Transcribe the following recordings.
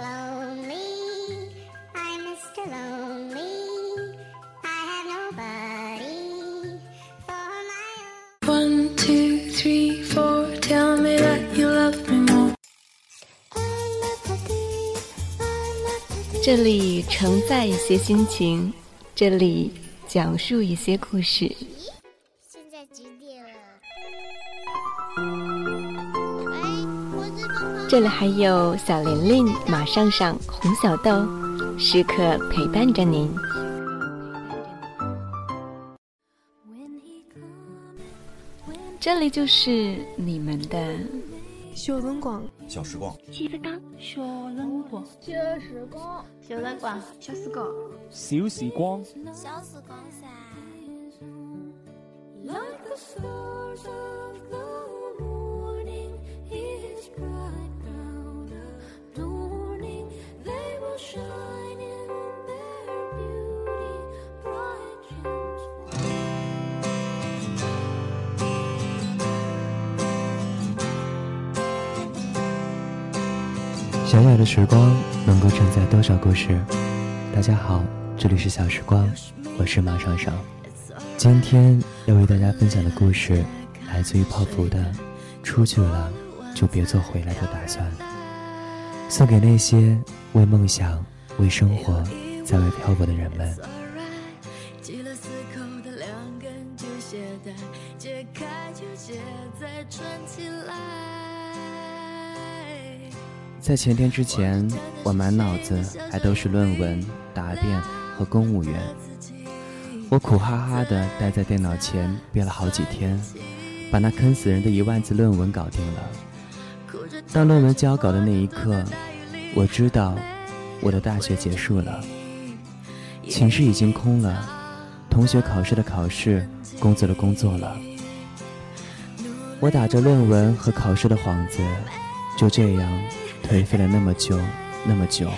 Lonely, I'm Mr. Lonely. I have nobody for my own. One, two, three, four. Tell me that you love me more. 这里承载一些心情，这里讲述一些故事。这里还有小玲玲、马上上、红小豆，时刻陪伴着您。这里就是你们的小灯光，小时光，记得刚小人国。小时光，小灯光，小时光。小时光，小时光噻。小小的时光能够承载多少故事？大家好，这里是小时光，我是马爽爽。今天要为大家分享的故事来自于泡芙的《出去了就别做回来的打算》，送给那些为梦想、为生活在外漂泊的人们。在前天之前，我满脑子还都是论文、答辩和公务员。我苦哈哈的待在电脑前憋了好几天，把那坑死人的一万字论文搞定了。当论文交稿的那一刻，我知道我的大学结束了，寝室已经空了，同学考试的考试，工作的工作了。我打着论文和考试的幌子，就这样颓废了那么久，那么久，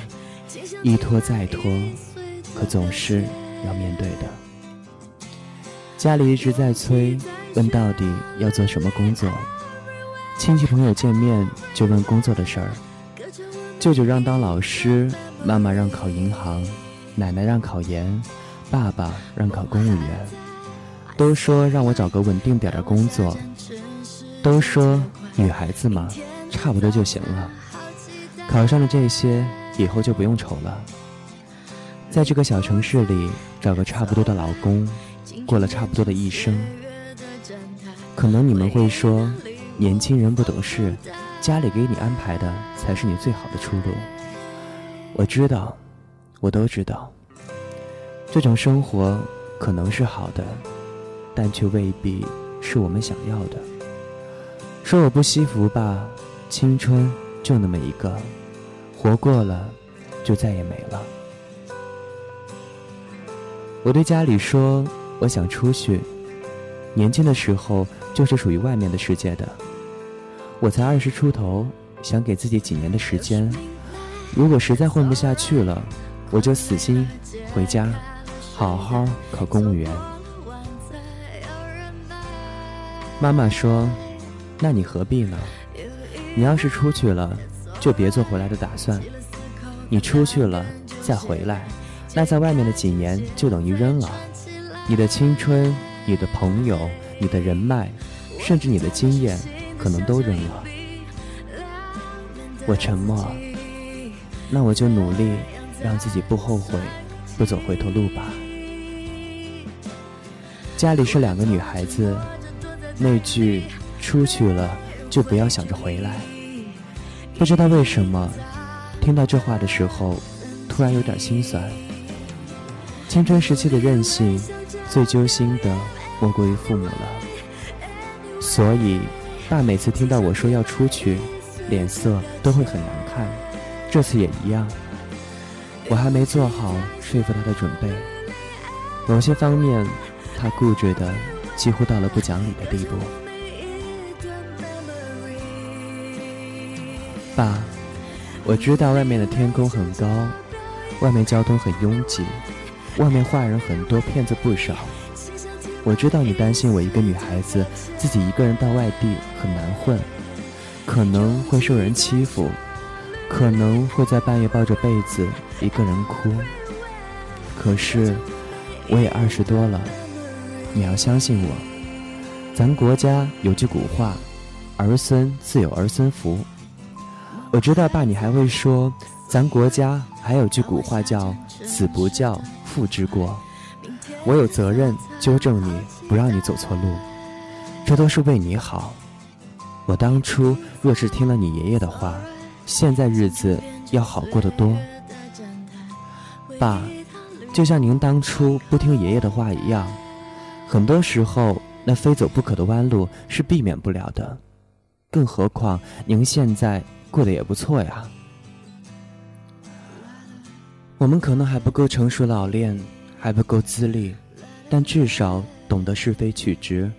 一拖再拖，可总是要面对的。家里一直在催，问到底要做什么工作。亲戚朋友见面就问工作的事儿，舅舅让当老师，妈妈让考银行，奶奶让考研，爸爸让考公务员，都说让我找个稳定点的工作，都说女孩子嘛，差不多就行了。考上了这些，以后就不用愁了。在这个小城市里找个差不多的老公，过了差不多的一生。可能你们会说，年轻人不懂事，家里给你安排的才是你最好的出路。我知道，我都知道，这种生活可能是好的，但却未必是我们想要的。说我不惜福吧，青春就那么一个，活过了就再也没了。我对家里说，我想出去。年轻的时候就是属于外面的世界的。我才二十出头，想给自己几年的时间。如果实在混不下去了，我就死心回家，好好考公务员。妈妈说：“那你何必呢？你要是出去了，就别做回来的打算。你出去了再回来，那在外面的几年就等于扔了。你的青春、你的朋友、你的人脉，甚至你的经验，可能都扔了。”我沉默。那我就努力让自己不后悔，不走回头路吧。家里是两个女孩子，那句“出去了就不要想着回来”，不知道为什么，听到这话的时候，突然有点心酸。青春时期的任性，最揪心的莫过于父母了。所以，爸每次听到我说要出去，脸色都会很难看。这次也一样，我还没做好说服他的准备。某些方面，他固执的几乎到了不讲理的地步。爸，我知道外面的天空很高，外面交通很拥挤，外面坏人很多，骗子不少。我知道你担心我一个女孩子自己一个人到外地很难混，可能会受人欺负。可能会在半夜抱着被子一个人哭。可是，我也二十多了，你要相信我。咱国家有句古话：“儿孙自有儿孙福。”我知道爸，你还会说，咱国家还有句古话叫“子不教，父之过”。我有责任纠正你，不让你走错路，这都是为你好。我当初若是听了你爷爷的话，现在日子要好过得多。爸，就像您当初不听爷爷的话一样，很多时候那非走不可的弯路是避免不了的，更何况您现在过得也不错呀。我们可能还不够成熟老练。还不够资历，但至少懂得是非曲直，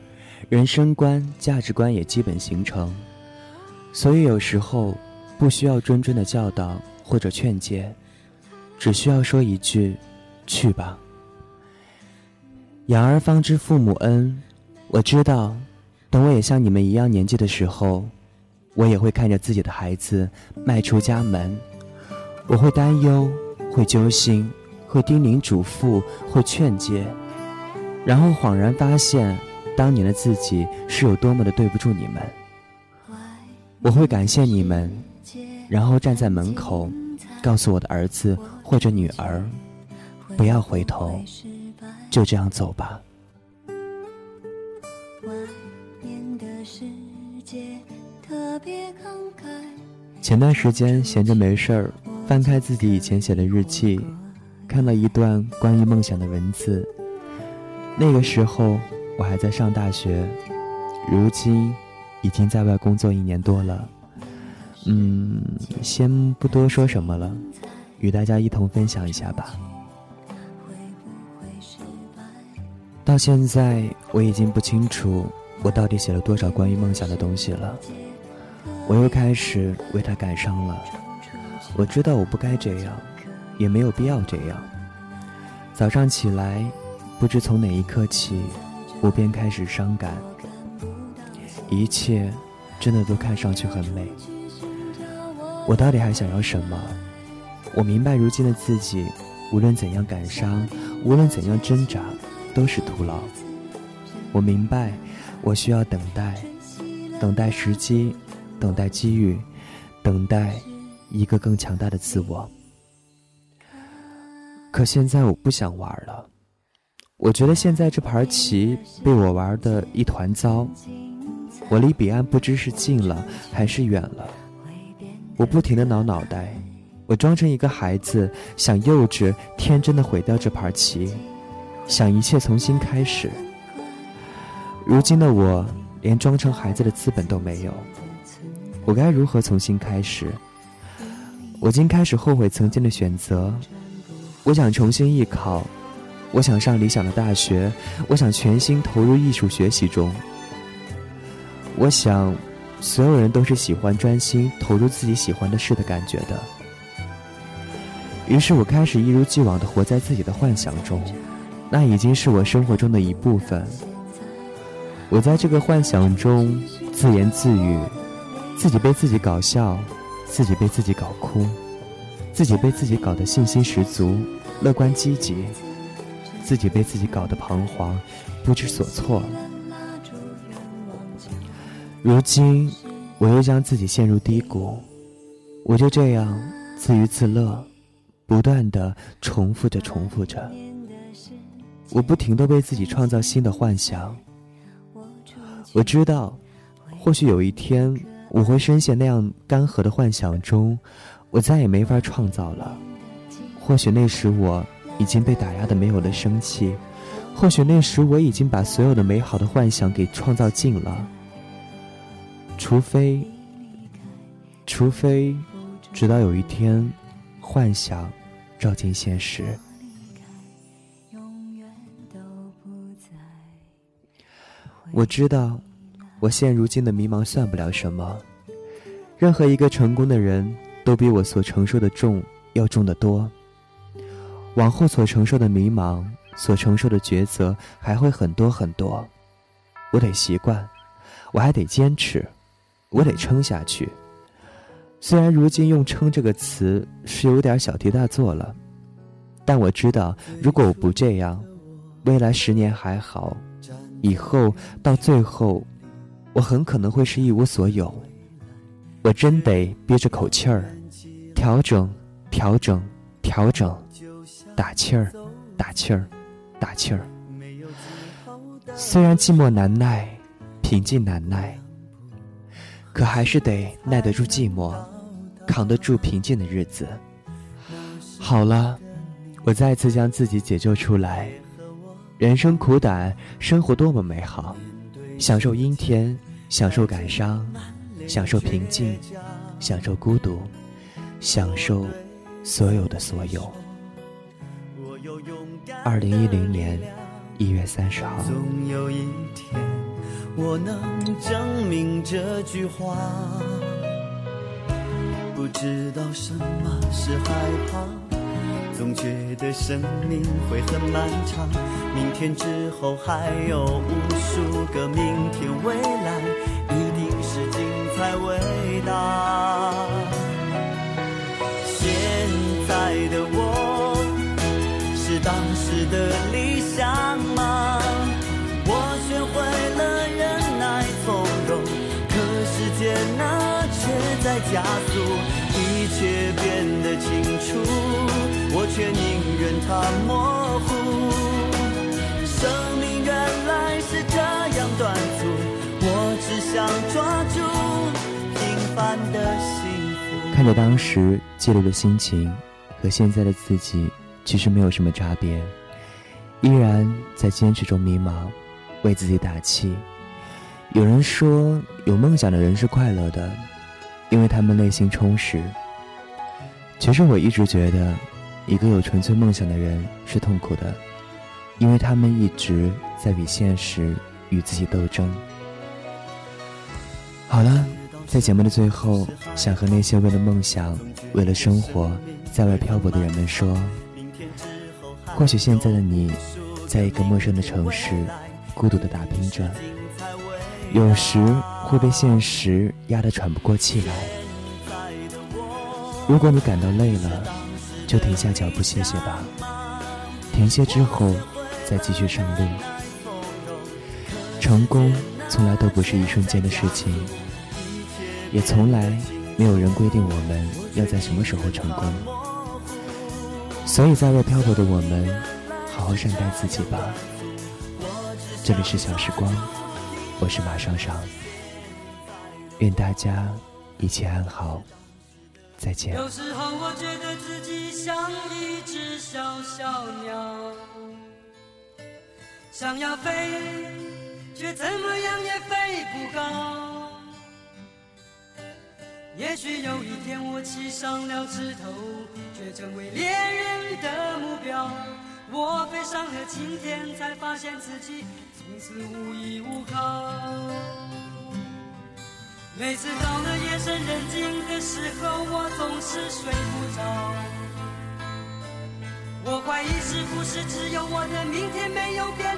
人生观、价值观也基本形成。所以有时候不需要谆谆的教导或者劝诫，只需要说一句：“去吧。”养儿方知父母恩。我知道，等我也像你们一样年纪的时候，我也会看着自己的孩子迈出家门，我会担忧，会揪心。会叮咛嘱咐，会劝诫，然后恍然发现，当年的自己是有多么的对不住你们。我会感谢你们，然后站在门口，告诉我的儿子或者女儿，不要回头，就这样走吧。前段时间闲着没事儿，翻开自己以前写的日记。看了一段关于梦想的文字。那个时候我还在上大学，如今已经在外工作一年多了。嗯，先不多说什么了，与大家一同分享一下吧。到现在我已经不清楚我到底写了多少关于梦想的东西了。我又开始为他感伤了。我知道我不该这样。也没有必要这样。早上起来，不知从哪一刻起，我便开始伤感。一切真的都看上去很美。我到底还想要什么？我明白，如今的自己，无论怎样感伤，无论怎样挣扎，都是徒劳。我明白，我需要等待，等待时机，等待机遇，等待一个更强大的自我。可现在我不想玩了，我觉得现在这盘棋被我玩的一团糟，我离彼岸不知是近了还是远了。我不停的挠脑袋，我装成一个孩子，想幼稚天真的毁掉这盘棋，想一切从新开始。如今的我连装成孩子的资本都没有，我该如何重新开始？我竟开始后悔曾经的选择。我想重新艺考，我想上理想的大学，我想全心投入艺术学习中。我想，所有人都是喜欢专心投入自己喜欢的事的感觉的。于是我开始一如既往的活在自己的幻想中，那已经是我生活中的一部分。我在这个幻想中自言自语，自己被自己搞笑，自己被自己搞哭。自己被自己搞得信心十足、乐观积极，自己被自己搞得彷徨、不知所措。如今，我又将自己陷入低谷，我就这样自娱自乐，不断的重复着、重复着。我不停的为自己创造新的幻想。我知道，或许有一天，我会深陷那样干涸的幻想中。我再也没法创造了。或许那时我已经被打压的没有了生气，或许那时我已经把所有的美好的幻想给创造尽了。除非，除非，直到有一天，幻想照进现实。我知道，我现如今的迷茫算不了什么。任何一个成功的人。都比我所承受的重要重得多。往后所承受的迷茫，所承受的抉择还会很多很多。我得习惯，我还得坚持，我得撑下去。虽然如今用“撑”这个词是有点小题大做了，但我知道，如果我不这样，未来十年还好，以后到最后，我很可能会是一无所有。我真得憋着口气儿，调整，调整，调整，打气儿，打气儿，打气儿。虽然寂寞难耐，平静难耐，可还是得耐得住寂寞，扛得住平静的日子。好了，我再次将自己解救出来。人生苦短，生活多么美好，享受阴天，享受感伤。享受平静，享受孤独，享受所有的所有。二零一零年一月三十号。总有一天，我能证明这句话。不知道什么是害怕，总觉得生命会很漫长。明天之后还有无数个明天，未来太伟大。现在的我是当时的理想吗？我学会了忍耐从容，可时间呢却在加速，一切变得清楚，我却宁愿它模糊。生命原来是这样短促，我只想抓住。看着当时记录的心情，和现在的自己其实没有什么差别，依然在坚持中迷茫，为自己打气。有人说，有梦想的人是快乐的，因为他们内心充实。其实我一直觉得，一个有纯粹梦想的人是痛苦的，因为他们一直在与现实与自己斗争。好了。在节目的最后，想和那些为了梦想、为了生活在外漂泊的人们说：或许现在的你，在一个陌生的城市，孤独的打拼着，有时会被现实压得喘不过气来。如果你感到累了，就停下脚步歇歇吧。停歇之后，再继续上路。成功从来都不是一瞬间的事情。也从来没有人规定我们要在什么时候成功，所以在外漂泊的我们，好好善待自己吧。这里是小时光，我是马双双，愿大家一切安好，再见。有时候我觉得自己像一只小小鸟，想要飞，却怎么样也飞不高。也许有一天我栖上了枝头，却成为猎人的目标。我飞上了青天，才发现自己从此无依无靠。每次到了夜深人静的时候，我总是睡不着。我怀疑是不是只有我的明天没有变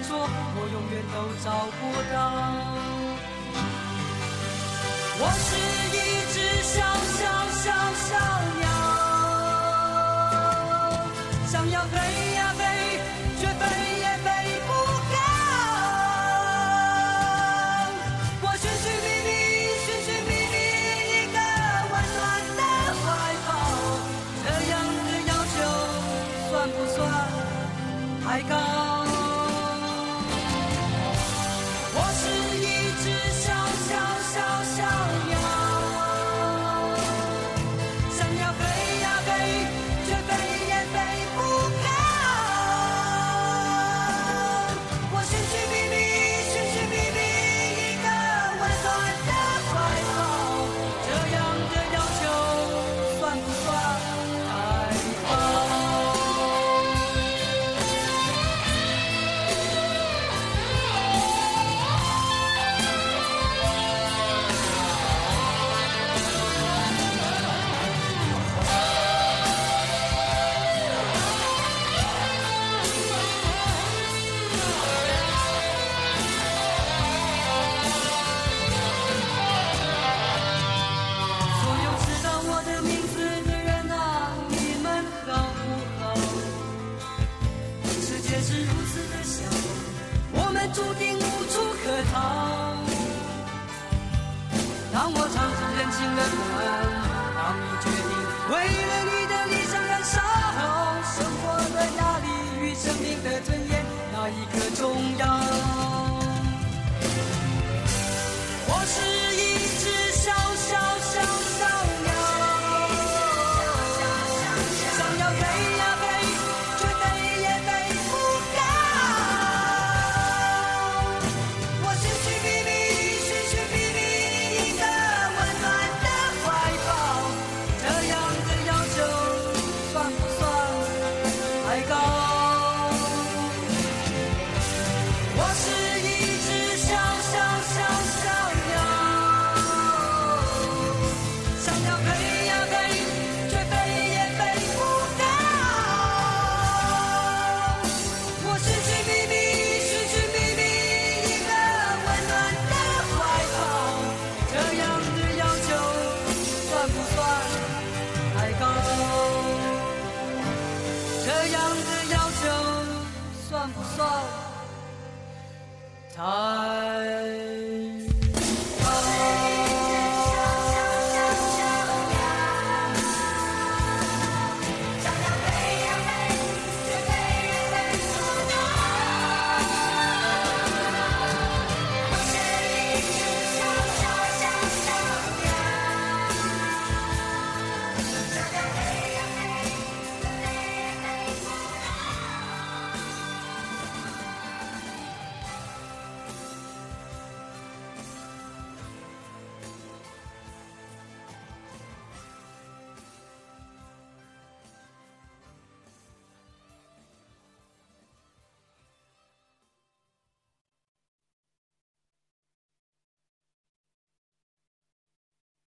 我永远都找不到。我是一只小小小小鸟，想要飞呀飞，心的疼。当你决定为